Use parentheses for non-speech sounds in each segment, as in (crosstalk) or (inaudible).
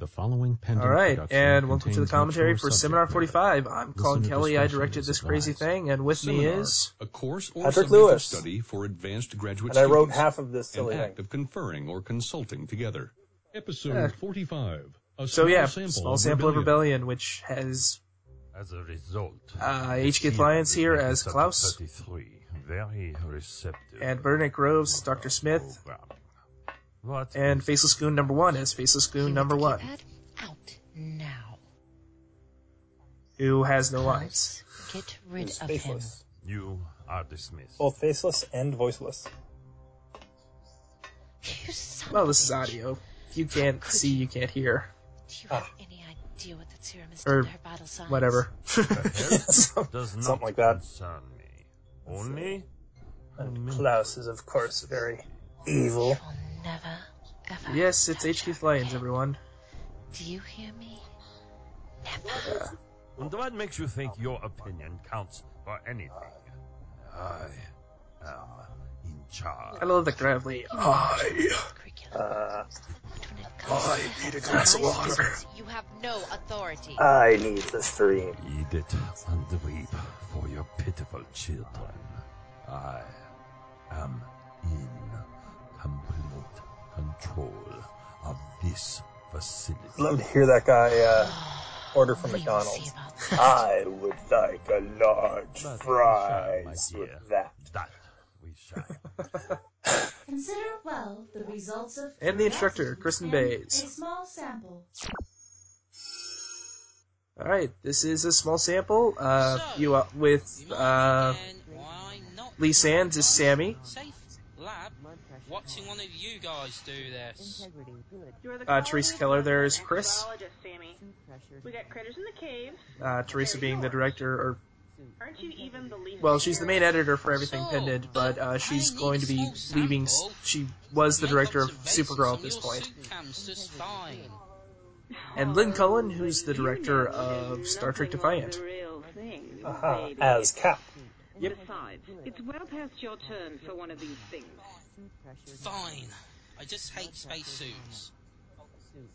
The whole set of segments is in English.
The following pending All right, and welcome to the commentary for subject Seminar matter. 45. I'm Colin Kelly. I directed this crazy advised. thing, and with me Seminar, is a course or Patrick subject Lewis. of study for advanced graduate And I wrote half of this an silly thing. act of conferring or consulting together. Episode Yeah. 45. A so small yeah, sample small of sample of rebellion. Rebellion, which has As a result, Uh, HK field here as Subject Klaus. very receptive and Bernadette Groves, Dr. Smith, program. What and Faceless Goon number one is Faceless Goon number want one, the keypad? Out now. who has no lines. Get rid Who's of him. faceless. You are dismissed. Both faceless and voiceless. You Well, this is audio. If you can't see, you can't hear. Do you Ah. have any idea what (laughs) that serum has Or to her vital signs? Whatever. Does not Something like that. me. Only And Klaus is, of course, very You evil. Will never, ever. yes, it's HQ Lyons, everyone. Do you hear me? Never. And what makes you think your opinion counts for anything? I am in charge. I love the gravelly. I. Curriculum. Uh, it I need a health glass of water. You have no authority. I need the stream. Eat it and weep for your pitiful children. I am in complete control of this facility. Love to hear that guy uh, (sighs) order from We will McDonald's. see about that. I would like a large But we fries shall, my with dear. that. That we shall. (laughs) Consider well the results of And the instructor, Kristen curiosity Bays. A small sample. Alright, this is a small sample. Uh, you uh, with uh, why Lee Sands is Sammy. Safe lab watching one of you guys do this? You're the Uh, Teresa Keller there is Chris. We got critters in the cave. Uh, Teresa being the director, or Aren't you even the least? well, she's the main editor for everything Pendant, but uh, she's going to be leaving. She was the director of Supergirl at this point. And Lynn Cullen, who's the director of Star Trek Defiant. The real thing, Uh-huh. As Cap. Besides, it's well past your turn for one of these things. Fine. I just hate spacesuits.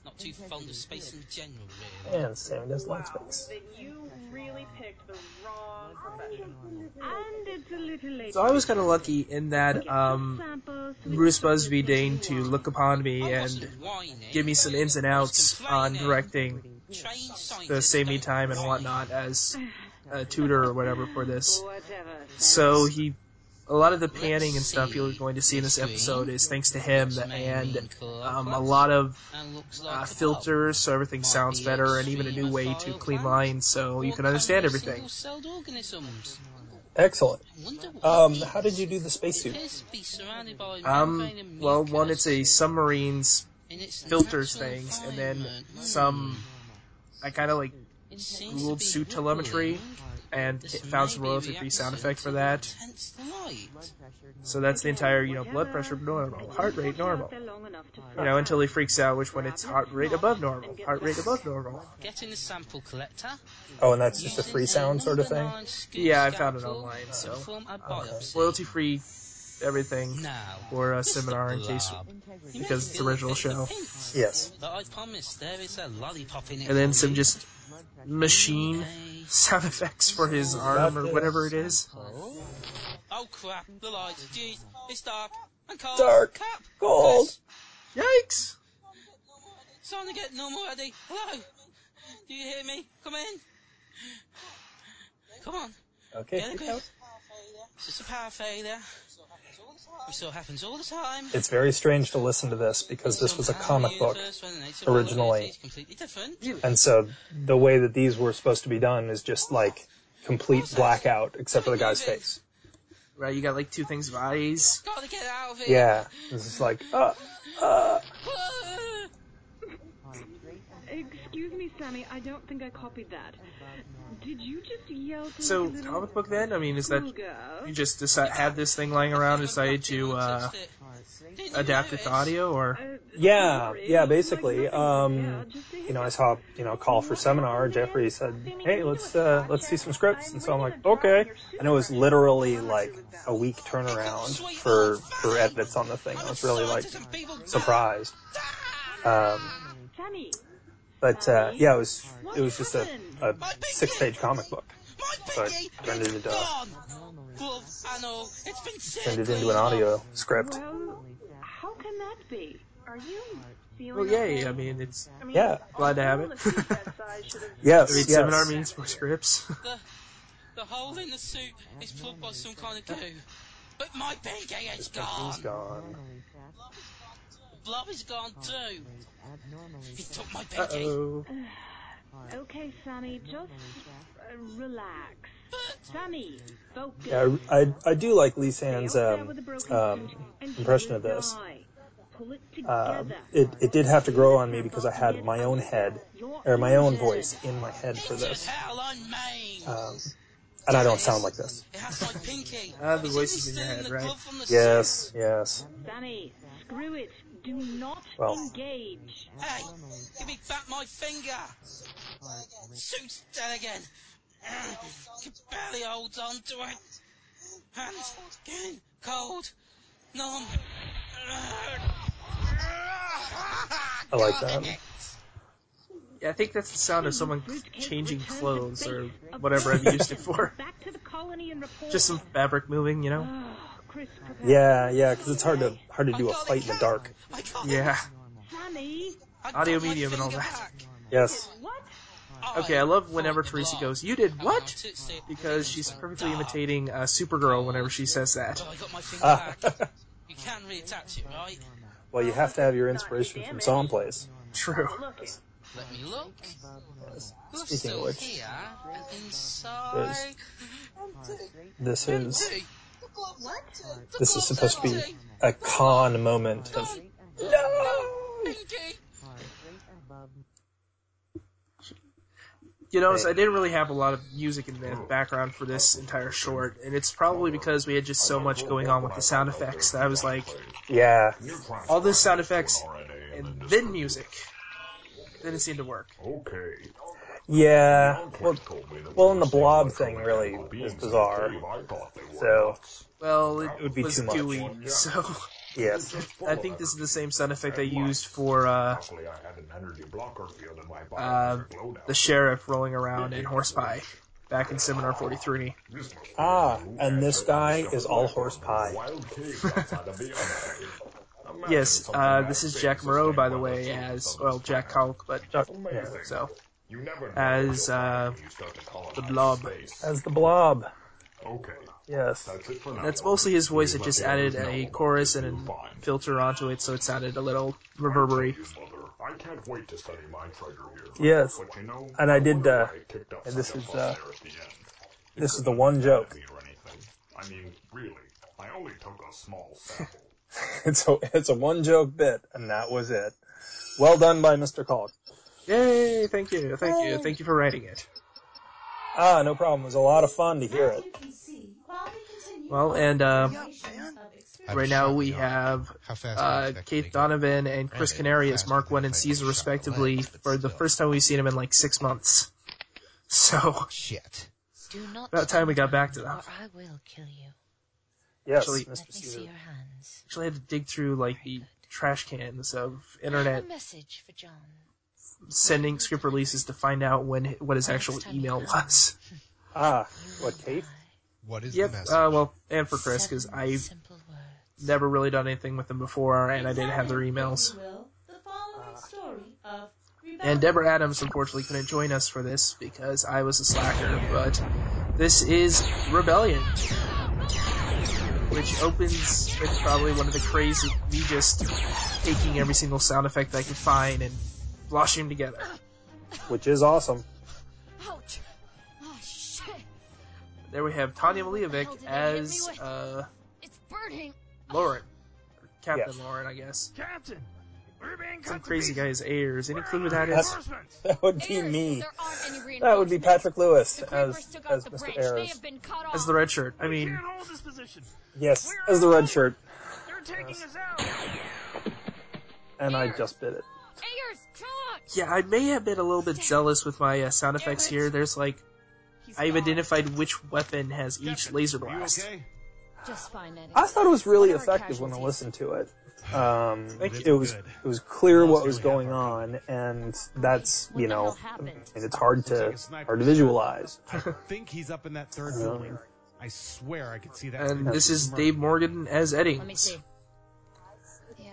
Not too fond of space in general, really. And Sammy does like space. Then you really picked the wrong profession. And it's a little late. So I was kind of lucky in that um, samples so we Bruce Busby decide deigned to look upon me and give me some ins and outs on directing the scientists Save Me Time and whatnot as a tutor or whatever for this. (sighs) So he, a lot of the panning and stuff you're going to see in this episode is thanks to him and um, a lot of And looks like uh, filters so everything sounds better and even a new way to clean lines so you can understand everything. Excellent. I wonder what Um, how did you do the spacesuit? appears to be surrounded by Um, well, one, it's a submarine's filters things, and then. Hmm. some, I kind of like It Googled suit telemetry wobbling. And This t- found some be royalty-free sound reaction effect for that. So that's the entire, you know, blood pressure normal, heart rate normal. You know, until he freaks out which one it's heart rate above normal, heart rate above normal. Getting the sample collector. Oh, and that's just a free sound sort of thing? Yeah, I found it online, so perform a biopsy. Royalty-free everything Now, for a seminar in case Blob, you may because it's feel original show. of a pinch, Yes. But I promise there is a lollipop in it. and then some just machine sound effects for his arm or whatever it is. Oh. Oh crap, the lights. Jeez, it's dark. And cold. Dark. Cap. Cold. Yikes! It's time to get normal ready. Hello? Do you hear me? Come in. Come on. Okay. Get a grip. It's just a power failure. It still happens all the time. It's very strange to listen to this because this was a comic book. universe resonates with originally. reality is completely different. And so the way that these were supposed to be done is just like complete blackout except for the guy's face. Right, you got like two things of eyes. Gotta get out of here. Yeah. This is like, uh, uh. Excuse me, Sammy. I don't think I copied that. Did you just yell? To So, like a little comic book then? I mean, is that you just decide, had this thing lying around decided to uh, adapt it to audio, or Uh, Yeah, yeah, basically, um, Yeah, just say you know, I saw, you know, a call for seminar. Jeffrey said, "Hey, let's uh, let's see some scripts," and so I'm like, "Okay." And it was literally like a week turnaround for for edits on the thing. I was really like surprised. (laughs) Um, Sammy, But uh, yeah, it was it was just a, a six page comic book. So I turned it into Gone! Glove and all. It's been turned it into an audio script. Well, how can that be? Are you feeling Well, yay! okay? I mean, it's I mean, Yeah. glad to have it. the suit that (laughs) size should have- Yes, I mean, yes. seminar means more scripts. The, the hole in the suit is plugged by some kind of goo. But my pinky is He's gone. Gone. The blob is gone too. He took my Uh-oh. (sighs) Okay, Sammy, just uh, relax. Sammy, focus. Yeah, I, I, I do like Lee Stay Sand's um, with the broken um, impression of this. it Uh, it, it did have to grow on me because I had my own head, or my own voice in my head for this. hell I'm Maine. Um, and I don't sound like this. It has my pinky. Ah, the It's voice is in your head, right? glove from the Yes, yes. Sammy, screw it. Do not Well. engage. Hey, give me back my finger. Suit's dead again. Can barely hold on to it. Hands getting cold, numb. I like that. Yeah, I think that's the sound of someone changing clothes or whatever I've used it (laughs) for. Back to the colony and. Just some fabric moving, you know? Ah. Chris. Yeah, yeah, because it's hard to hard to do a fight in the dark. Yeah. Sammy, Audio my medium and all that. back. Yes. Okay, I love whenever Teresa goes, You did what? Because she's perfectly imitating uh, Supergirl whenever she says that. But I got my finger Ah. You can reattach it, right? well, you have to have your inspiration from some someplace. True. Let me look. Glove's Speaking of which, here. and Inside. this is Hey, What? This is supposed to be a con moment of Pinky. You notice I didn't really have a lot of music in the background for this entire short, and it's probably because we had just so much going on with the sound effects that I was like, yeah. all this sound effects and then music. Didn't seem to work. Okay. Yeah. Well, well, and the blob thing really is bizarre. So Well, it, would be was too much. gooey, so yes. (laughs) I think this is the same sound effect I used for uh, Luckily, I had an energy blocker field in my body. uh, to glow down. the sheriff rolling around in Horse Pie back in Seminar 43. Ah, and this guy is all horse pie. Wild cave outside of the other. Imagine Yes, uh, this is Jack Moreau, by the way, as well, Jack planet. Hulk, but Amazing. so You never know as, what you'll uh, you start to the blob. space. As the blob. Okay. Yes. That's it for now. That's mostly his voice. It just added a chorus and a find. filter onto it, so it sounded a little reverbery. Mother, I can't wait to study my treasure here. Yes. But you know, And I did, uh, why it kicked up and this is, uh, the this is the one joke. or. I mean, really, I only took a small sample. (laughs) It's a it's a one joke bit, and that was it. Well done by Mr. Kalk. Yay! Thank you, thank you, thank you for writing it. Ah, no problem. It was a lot of fun to hear it. you can see, while we continue Well, and uh, generations of experience- right now we have How uh, can I Keith Donovan and Chris Granted, Canary as Mark One and Caesar respectively for the first time we've seen them in like six months. (laughs) So Shit. About time we got back to or them. I will kill you. Yes, Actually- Mr. Let me see Caesar. your hands. actually had to dig through like the trash cans of I internet have a message for John. Sending script releases to find out when what his actual Next time you email was. Ah, you what, Kate? What is Yep. the message? Uh, well, and for Chris because I've never really done anything with them before, and I didn't have their emails. you will, the following story of And. Deborah Adams unfortunately couldn't join us for this because I was a slacker, but this is Rebellion, which opens with probably one of the crazy, me just taking every single sound effect I could find and blushing them together. Which is awesome. Ouch! Oh shit! There we have Tanya Maliovic as uh, It's burning. Lauren, or Captain Yes. Lauren, I guess. Captain, we're being Some crazy pieces. guy's heirs. Any clue who that is? Reinforcements. (laughs) That would be Ayers, me. There aren't any (laughs) That would be. Patrick Lewis The as creepers took out as the Mr. Ayers. have been cut off. As the red shirt. I mean, can't hold. Yes, as the red shirt, They're taking us out. and I just bit it. Ayers, come on! Yeah, I may have been a little bit zealous with my uh, sound effects here. There's like, I've identified which weapon has each laser blast. Just fine, Eddie. I thought it was really What are our effective when I listened to it. (sighs) Um, it was it was clear what was going on, and that's you know, and it's hard to hard to visualize. I think he's up in that third building. I swear I could see that. And this is. Dave Morgan as Let me Eddings. see.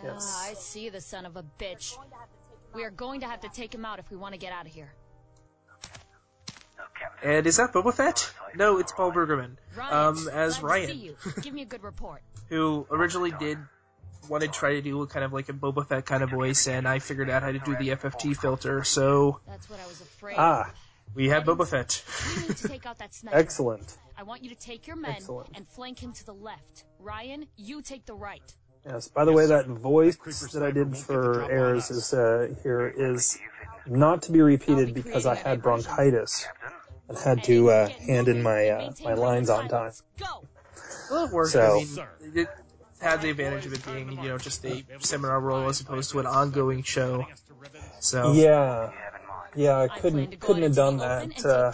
Yeah, I see the son of a bitch. We are going to have to take him out if we want to get out of here. And is that Boba Fett? No, it's Paul Bergerman. Um, as glad to see Ryan, you. Give me a good report. (laughs) who originally did want to try to do kind of like a Boba Fett kind of voice, and I figured out how to do the FFT filter, so That's what I was afraid. Ah, we have Boba Fett. We need to take out that sniper. excellent. I want you to take your men Excellent. and flank him to the left. Ryan, you take the right. Yes. By the way, that voice that I did for Ayers is uh, here is not to be repeated because I had bronchitis and had to uh, hand in my uh, my lines on time. Well, it worked. So- I mean, it had the advantage of it being, you know, just a seminar role as opposed to an ongoing show. So Yeah, yeah, I couldn't couldn't have done that uh,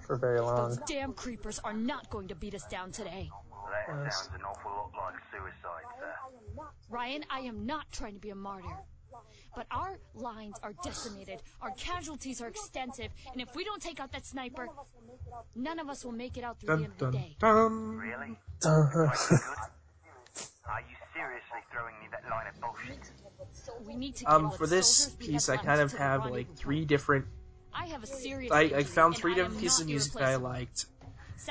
for very long. Those damn creepers are not going to beat us down today. that sounds an awful lot like a suicide Ryan, I am not trying to be a martyr. But our lines are decimated, our casualties are extensive, and if we don't take out that sniper, none of us will make it out through the Dun, end of the day. dun. Really? Uh-huh. Are you (laughs) seriously throwing me that line of bullshit? We need to Um, for this piece, I kind of have like three different. I have a serious I, I found three different pieces of music that I liked,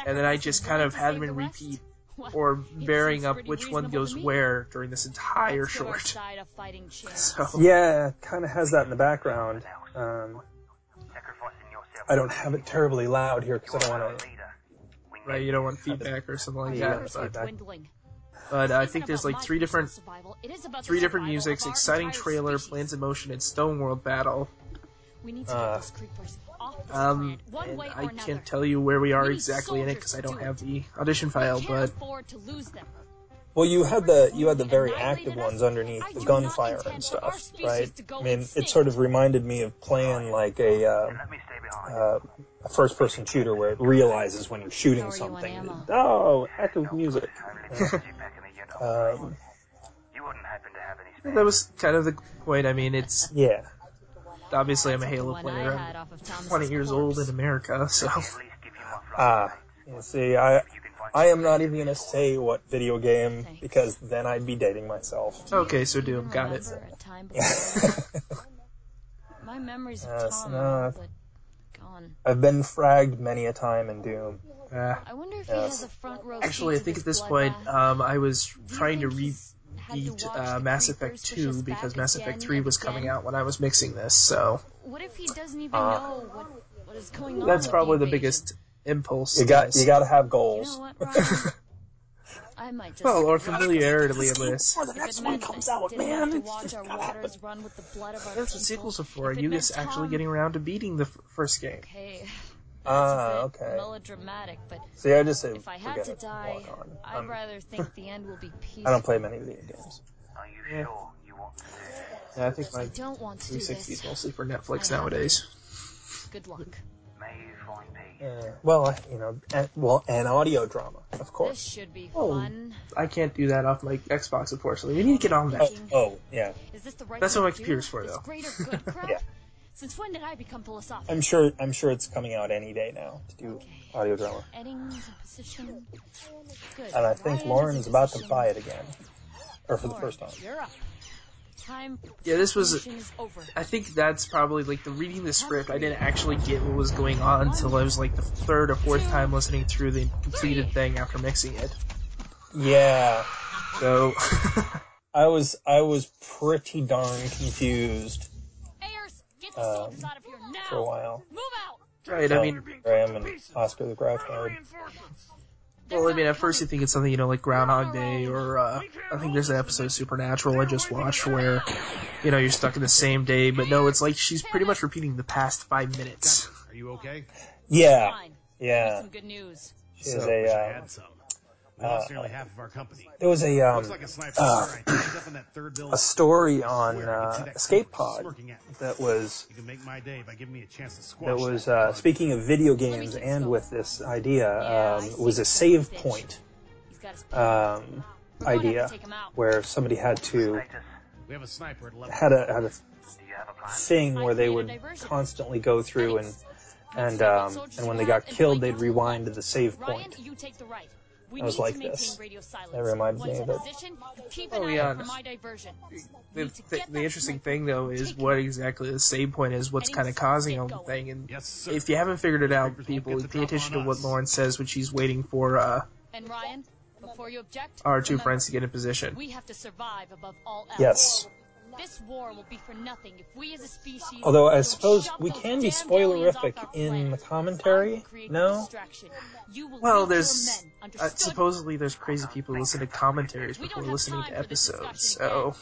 and then I just kind of had them in repeat (laughs) or varying up which one goes where during this entire Let's get our short. side of fighting (laughs) chance. So Yeah, kind of has that in the background. Um, I don't have it terribly loud here because I don't want to. right, you don't want feedback or something like that. But, Dwindling. But I think there's like three different, survival. It is about three different musics, exciting trailer, species. plans in motion, and Stone World battle. We need to get Uh, those creepers off this Um, one and way I another. can't tell you where we are We exactly in it because I don't do have the audition file, but to lose them. Well, you had the you had the very active ones underneath the gunfire and stuff, right? I mean, it sort of reminded me of playing like a um, uh, a first-person shooter where it realizes when you're shooting something. Oh, active music. (laughs) um, that was kind of the point. I mean, it's yeah. obviously I'm a Halo player. I'm off of Thomas's 20 years old in America, so Ah, you see, I I am not even gonna say what video game because then I'd be dating myself. okay. So Doom, got it. Remember a time before (laughs) My memories of Yes, Tom no, are all but gone. I've been fragged many a time in Doom. Uh, I wonder if he has a front row actually, I seat to think at this point, um, I was trying to think he's had to rebeat watch uh, Mass Effect 2 because Mass Effect 3 and was coming out when I was mixing this, so What if he doesn't even Uh, know what, what is going on? that's probably the, the biggest impulse. You got guys. you got to have You goals. know what, Ryan? (laughs) I might just Well, or skip familiarity Rocket at least. If it meant that we didn't to watch (laughs) our waters run with the blood of our That's what people, sequels are for. if You meant just actually getting around to beating the f- first game. Okay, (laughs) Ah, that's okay. melodramatic, but See, I just say if I had to die, I'd I'm- rather (laughs) think the end will be peaceful. I don't play many video games. Yeah. Yeah, I think my I don't want to 360 is mostly for Netflix I nowadays. Good luck. May you find peace. Uh, well, you know, and, well, an audio drama, of This course. should be Oh, fun. I can't do that off my Xbox, unfortunately. We need to get on that. Oh, oh, yeah. Is this the right That's what my computer's for, though. good? (laughs) Yeah. Since when did I become philosophical? I'm sure. I'm sure it's coming out any day now to do audio drama. Position. Good. And I think Ryan Lauren is about to buy it again, or for the first time. You're up. Time. Yeah, this was- over. I think that's probably like the reading the script. I didn't actually get what was going on until I was like the third or fourth time listening through the completed thing after mixing it. Yeah, So (laughs) I was. I was pretty darn confused Ayers, get the Um, soldiers out of here now. for a while. Right, I mean, Graham and Oscar the Grouch mode. Well, I mean, at first you think it's something you know like Groundhog Day or uh, I think there's an episode of Supernatural I just watched where you know you're stuck in the same day, but no, it's like she's pretty much repeating the past five minutes. Are you okay? Yeah, yeah. Some good news. She So- is Wish Uh, had some. We lost nearly half of our company. there was a um, like a uh, All right, he's up in that third a story on Swear I can see uh, that Escape Pod smirking at? me. that was You can make my day by giving me a chance to squash that was uh, bug. speaking of video games and with this idea um, was a save point He's got his um, idea where somebody had to We have a sniper at had a had a thing where they would constantly go through and and um, and when they got killed, they'd rewind to the save point. Ryan, you take the right. We I was need like to maintain this. radio silence. That reminds me Once of in it. position, you keep an Oh, eye yeah. out my diversion. The, the, the interesting thing though is what exactly the save point is, what's kind of causing all the thing, and if you haven't figured it out, people, pay attention to what Lauren says when she's waiting for uh, And Ryan, before you object, our two remember, friends to get in position. We have to survive above all else. Yes. This war will be for nothing if we as a species. Although I suppose we can be damn aliens off spoilerific in the commentary. No. You will Well, there's uh, supposedly there's crazy people who listen to commentaries before listening to episodes, so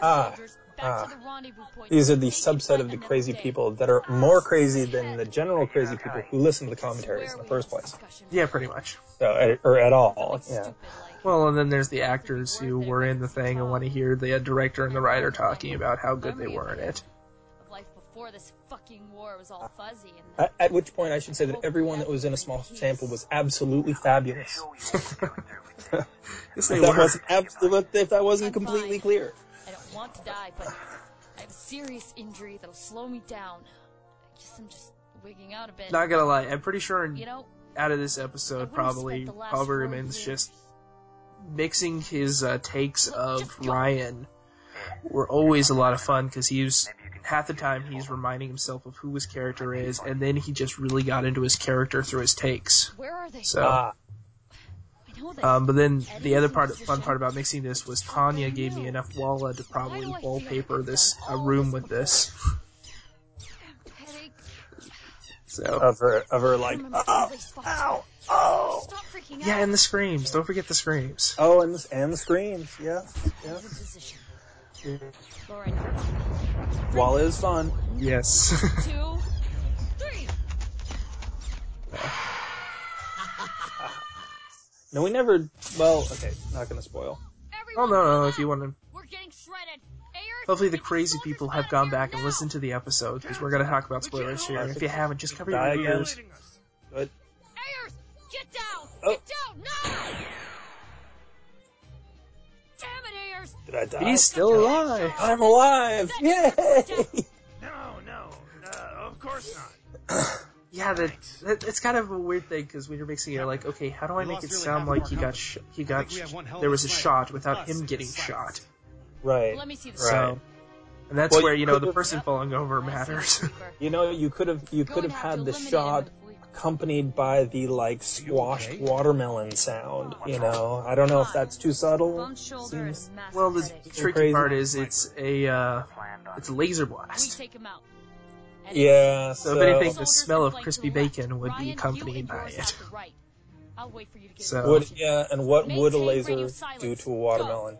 Ah, back ah. to the point. These are the subset of the crazy people that are more crazy than the general crazy people who listen to the commentaries in the first place. yeah, pretty much. So, or at all, yeah. Well, and then there's the actors who were in the thing and want to hear the director and the writer talking about how good they were in it. Of life before this fucking war was all fuzzy and At, at which point I should say that everyone that was in a small sample was absolutely fabulous. (laughs) If, that wasn't abs- if that wasn't completely clear. I don't want to die, but I have a serious injury that'll slow me down. I guess I'm just wigging out a bit. Not gonna lie, I'm pretty sure You know, out of this episode, probably spent the Paul four just mixing his uh, takes of Ryan were always a lot of fun because he was half the time he's reminding himself of who his character is, and then he just really got into his character through his takes. where are they? So, Ah, I know they. um, but then the other part, fun part about mixing this was Tanya gave me enough walla to probably wallpaper this a room with this. (laughs) So of her, of her like, oh, ow, oh, Stop freaking out. yeah, and the screams. Don't forget the screams. oh, and the, and the screams, yeah, yeah. Hold your. Lauren, Walla is fun. Yes. (laughs) two, three. (laughs) No, we never. Well, okay, not gonna spoil. oh no, no, if you want to. We're getting shredded. Hopefully the crazy people have gone back and listened to the episode because we're gonna talk about spoilers here. If you haven't, just cover your ears. Good. Ayers, get down! Oh. Get down now! Damn it, Ayers! Did I die? He's still alive. I'm alive! Yay! No, no, uh, of course not. (clears throat) Yeah, that, that it's kind of a weird thing because when you're mixing it, you're like, okay, how do I We make it nearly sound like he got sh- he got think we have one hell there was a a shot without him getting shot. Right. Let me see the Right. So, and that's Well, where you you know the person falling over matters. You know, you could have you could have had the shot accompanied by the like squashed watermelon sound. You know, I don't know if that's too subtle. Bum shoulder and Seems well, the headache. tricky crazy. part is it's a uh, it's a laser blast. take him out. And Yeah. So So, if anything, the smell of crispy to the left. bacon would be accompanied by it. have the right. I'll wait for you to get So- would yeah, and what would a laser do to a watermelon?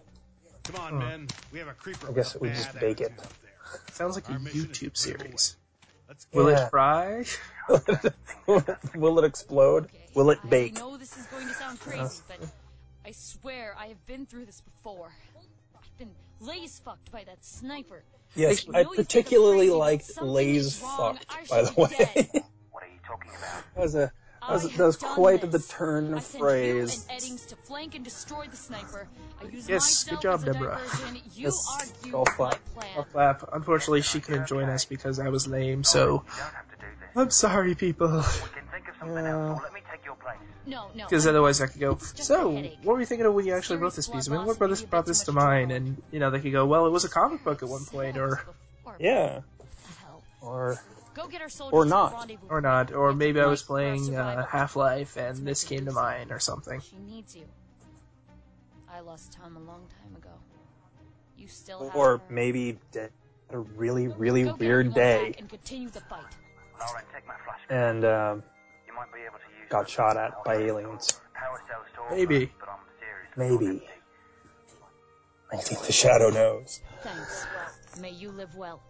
Come on, Huh. men. We have a creeper. I guess with it would just bake it. attitude up there. Sounds like a Our mission is to YouTube put it series. Let's Will Yeah. it fry? (laughs) Will it explode? Okay, Will it bake? I know this is going to sound uh-huh. crazy, but I swear I have been through this before. I've been lace fucked by that sniper. Yes, I I know you think I'm particularly liked something Lays fucked, by the way. (laughs) What are you talking about? that was a that was, that was quite this. the turn of phrase. You and Eddings to flank and destroy the sniper. I Yes, good job, Deborah. (laughs) Yes, argued all my flap. plan. Flap. Unfortunately, she couldn't join us because I was lame. So oh, You don't have to do this. I'm sorry, people. We can think of something Yeah. else, or uh, let me take your place. No, no. Because otherwise. I could go. So, what were you thinking of when you actually wrote this piece? I mean, what brought this brought this to mind? And you know, they could go, well, it was a comic book at one point, or Yeah, or Go get our soldiers Or not. or not, or We maybe I was fight for our playing uh. Half Life and this came to mind, or something. She needs you. I lost Tom a long time ago. You still have or her. maybe dead a really really Go weird day and continue the fight. Lauren, take my flash. and um, You might be able to use got shot for at by aliens. power cells to Maybe. but I'm serious. Maybe. I think the shadow knows. Thanks. May you live well.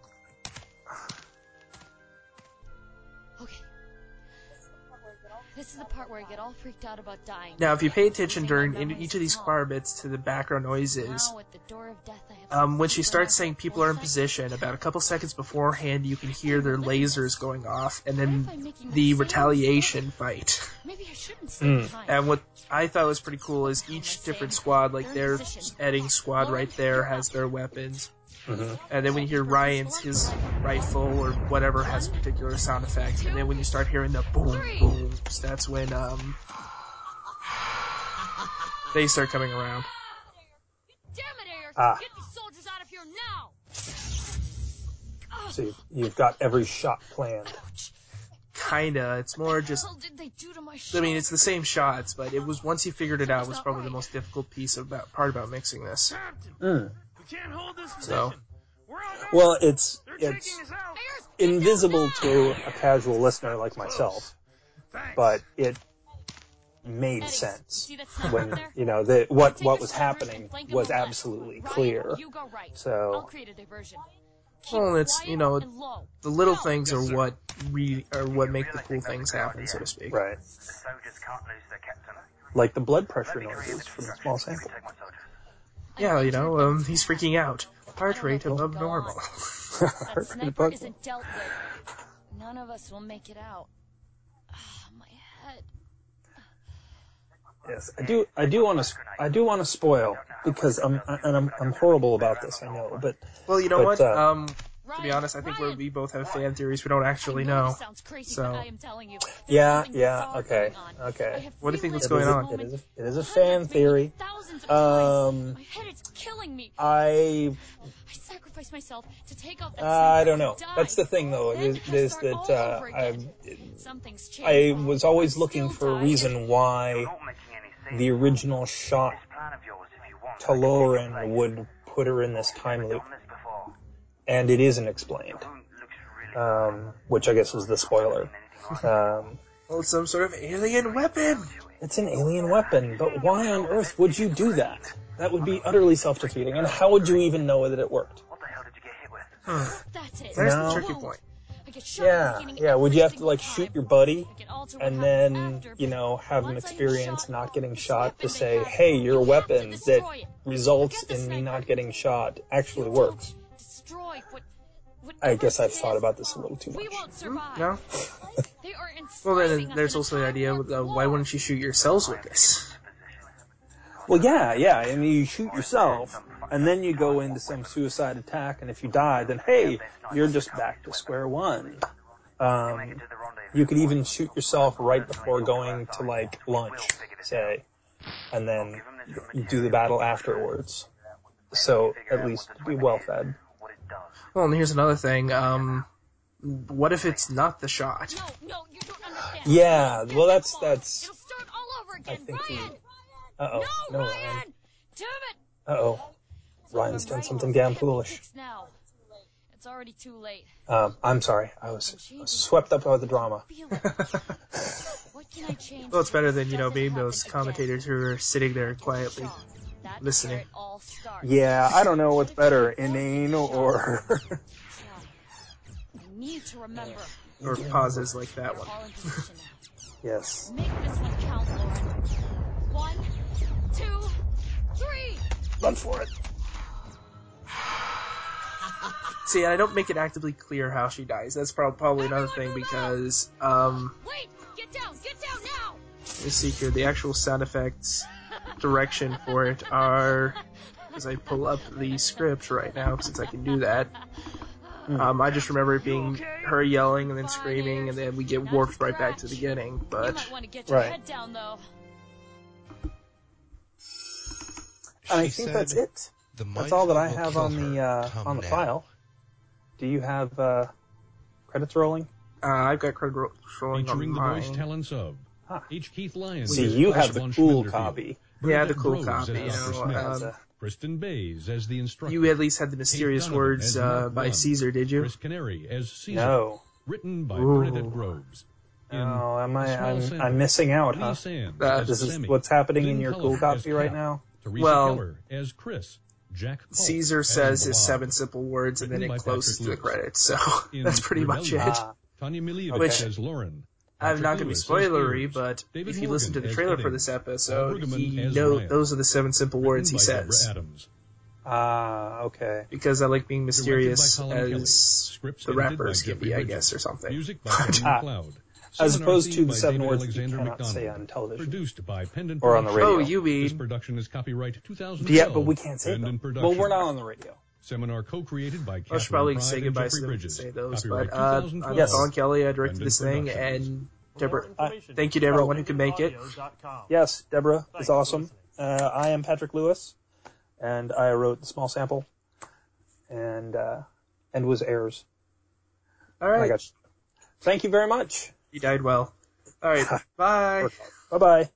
This is the part where I get all freaked out about dying. Now, if you pay attention during in each of these choir bits to the background noises, Now, at the door of death, I have um, when she starts saying people are in position, about a couple seconds beforehand, you can hear their lasers going off, and then the retaliation fight. (laughs) Maybe I shouldn't stay Hmm. behind. And what I thought was pretty cool is each different squad, like their Edding squad right there, has their weapons. Mhm. And then when you hear Ryan's, his rifle or whatever has a particular sound effect. And then when you start hearing the boom booms, that's when um they start coming around. Damn it, Ayers! Ah. Get these soldiers out of here now! So you've, you've got every shot planned. Kinda. It's more just. What did they do to my I mean, it's the same shots, but it was once you figured it out, it was probably the most difficult piece about part about mixing this. Mm. We can't hold this So. Well, it's it's invisible to a casual listener like myself, but it made sense when you know that what what was happening was absolutely clear. You go right. I'll So create a diversion. Well, it's you know the little things are what re are what make the cool things happen, so to speak. right, like the blood pressure noises from a small sample. Yeah, you know, um, he's freaking out. Heart rate above normal. (laughs) That sniper isn't dealt. None of us will make it out. Ah, my head. Yes, I do. I do want to. I do want to spoil because I'm and I'm I'm horrible about this. I know, but Well, you know but, what? uh, um, to be honest, I think we're, we both have fan theories we don't actually know. So, yeah, yeah, okay, okay. what do you think what's going on? It is a, it is a fan theory. Um, Head is killing me. I I sacrificed myself to take out that Uh, I don't know. That's the thing, though. Is, is that uh, I, Something's. I was always looking for a reason why the original shot to Lauren would put her in this time loop, and it isn't explained. Um, which I guess was the spoiler. Um, well, it's some sort of alien weapon. It's an alien weapon, but why on earth would you do that? That would be utterly self-defeating, and how would you even know that it worked? That's it. There's No. the tricky point. I get shot at the Yeah, beginning yeah. Would you have to like shoot your buddy I can alter what and then you know have an once I get experience not getting shot to say, hey, your weapon that results in me not getting shot actually works? Destroy what I guess I've thought about this a little too much. we won't survive. No. They are (laughs) Well, then there's also the idea of uh, why wouldn't you shoot yourselves with this? Well, yeah, yeah. I mean, you shoot yourself, and then you go into some suicide attack, and if you die, then hey, you're just back to square one. Um, you could even shoot yourself right before going to like lunch, say, and then you do the battle afterwards. So at least be well fed. Well, and here's another thing. Um, what if it's not the shot? No, you don't understand. Yeah, well, that's that's. It'll start all over I again. think we. Ryan! Uh oh, no, Ryan. Ryan! Damn it! Uh oh, Ryan's done something damn foolish. Now. It's already too late. Um, I'm sorry, I was, I was swept up by the drama. (laughs) What can I change? Well, it's better than you know being those commentators who are sitting there quietly listening. Yeah, I don't know what's better, (laughs) inane or. (laughs) I need to remember. Or pauses like that one. All in position now. yes. Make this one count, Lauren. One, two, three. Run for it. (laughs) See, I don't make it actively clear how she dies. That's probably another thing because um, Wait! Get down! Get down now! let me see here. The actual sound effects direction for it are as I pull up the script right now since I can do that. Um, I just remember it being her yelling and then screaming, and then we get warped right back to the beginning. But might want to get your Right. head down, though. And I think that's it. That's all that I have on the uh, on the now." file. Do you have uh, credits rolling? uh, I've got credits ro- rolling on Featuring the voice talents of H. Keith Lyons. See, you have the cool Schlenderfield, copy. Yeah, the cool Groves copy. You know, um, Kristen Bays as the instructor. you at least had the mysterious words uh, by Lund. Caesar, did you? Chris Canary as Caesar. No. Written by Ooh. Bernadette Groves. In Oh, am I? A Small I'm, I'm missing out, huh? Uh, This is Semi, what's happening in your Cullen cool copy right now. Teresa Well- Keller as Chris. Jack Culp Caesar says his seven simple words, and then it closes to the credits. So (laughs) that's pretty much it. Rebellion, Ah, Tanya Milievich Which- as Lauren. I'm not going to be spoilery, but David if you listen to the trailer for this episode, Bergman you as know those are the seven simple words he says. Deborah Adams. Ah, okay. Because I like being mysterious Directed by Colin Kelly. as the edited by rapper Jeffrey Skippy, I guess, or something. Music by Kevin. MacLeod. As opposed to the seven words you Alexander cannot McDonald. say on television. Produced by Pendant Or on the radio. Oh, you mean- This production is copyright 2012. Yeah, but we can't say Pendant them. Well, we're not on the radio. Seminar co-created by I should Catherine probably Pride say and goodbye to them Bridges. say those, Copyright but uh, 2012. I'm Yes. Colin Kelly. I directed Pendant this thing, and Deborah, uh, thank you to everyone who could make it. Yes, Deborah is awesome. Uh, I am Patrick Lewis, and I wrote the small sample, and uh, and was Ayers. All right. Oh my gosh. Thank you very much. you died well. All right, (laughs) bye. Bye bye.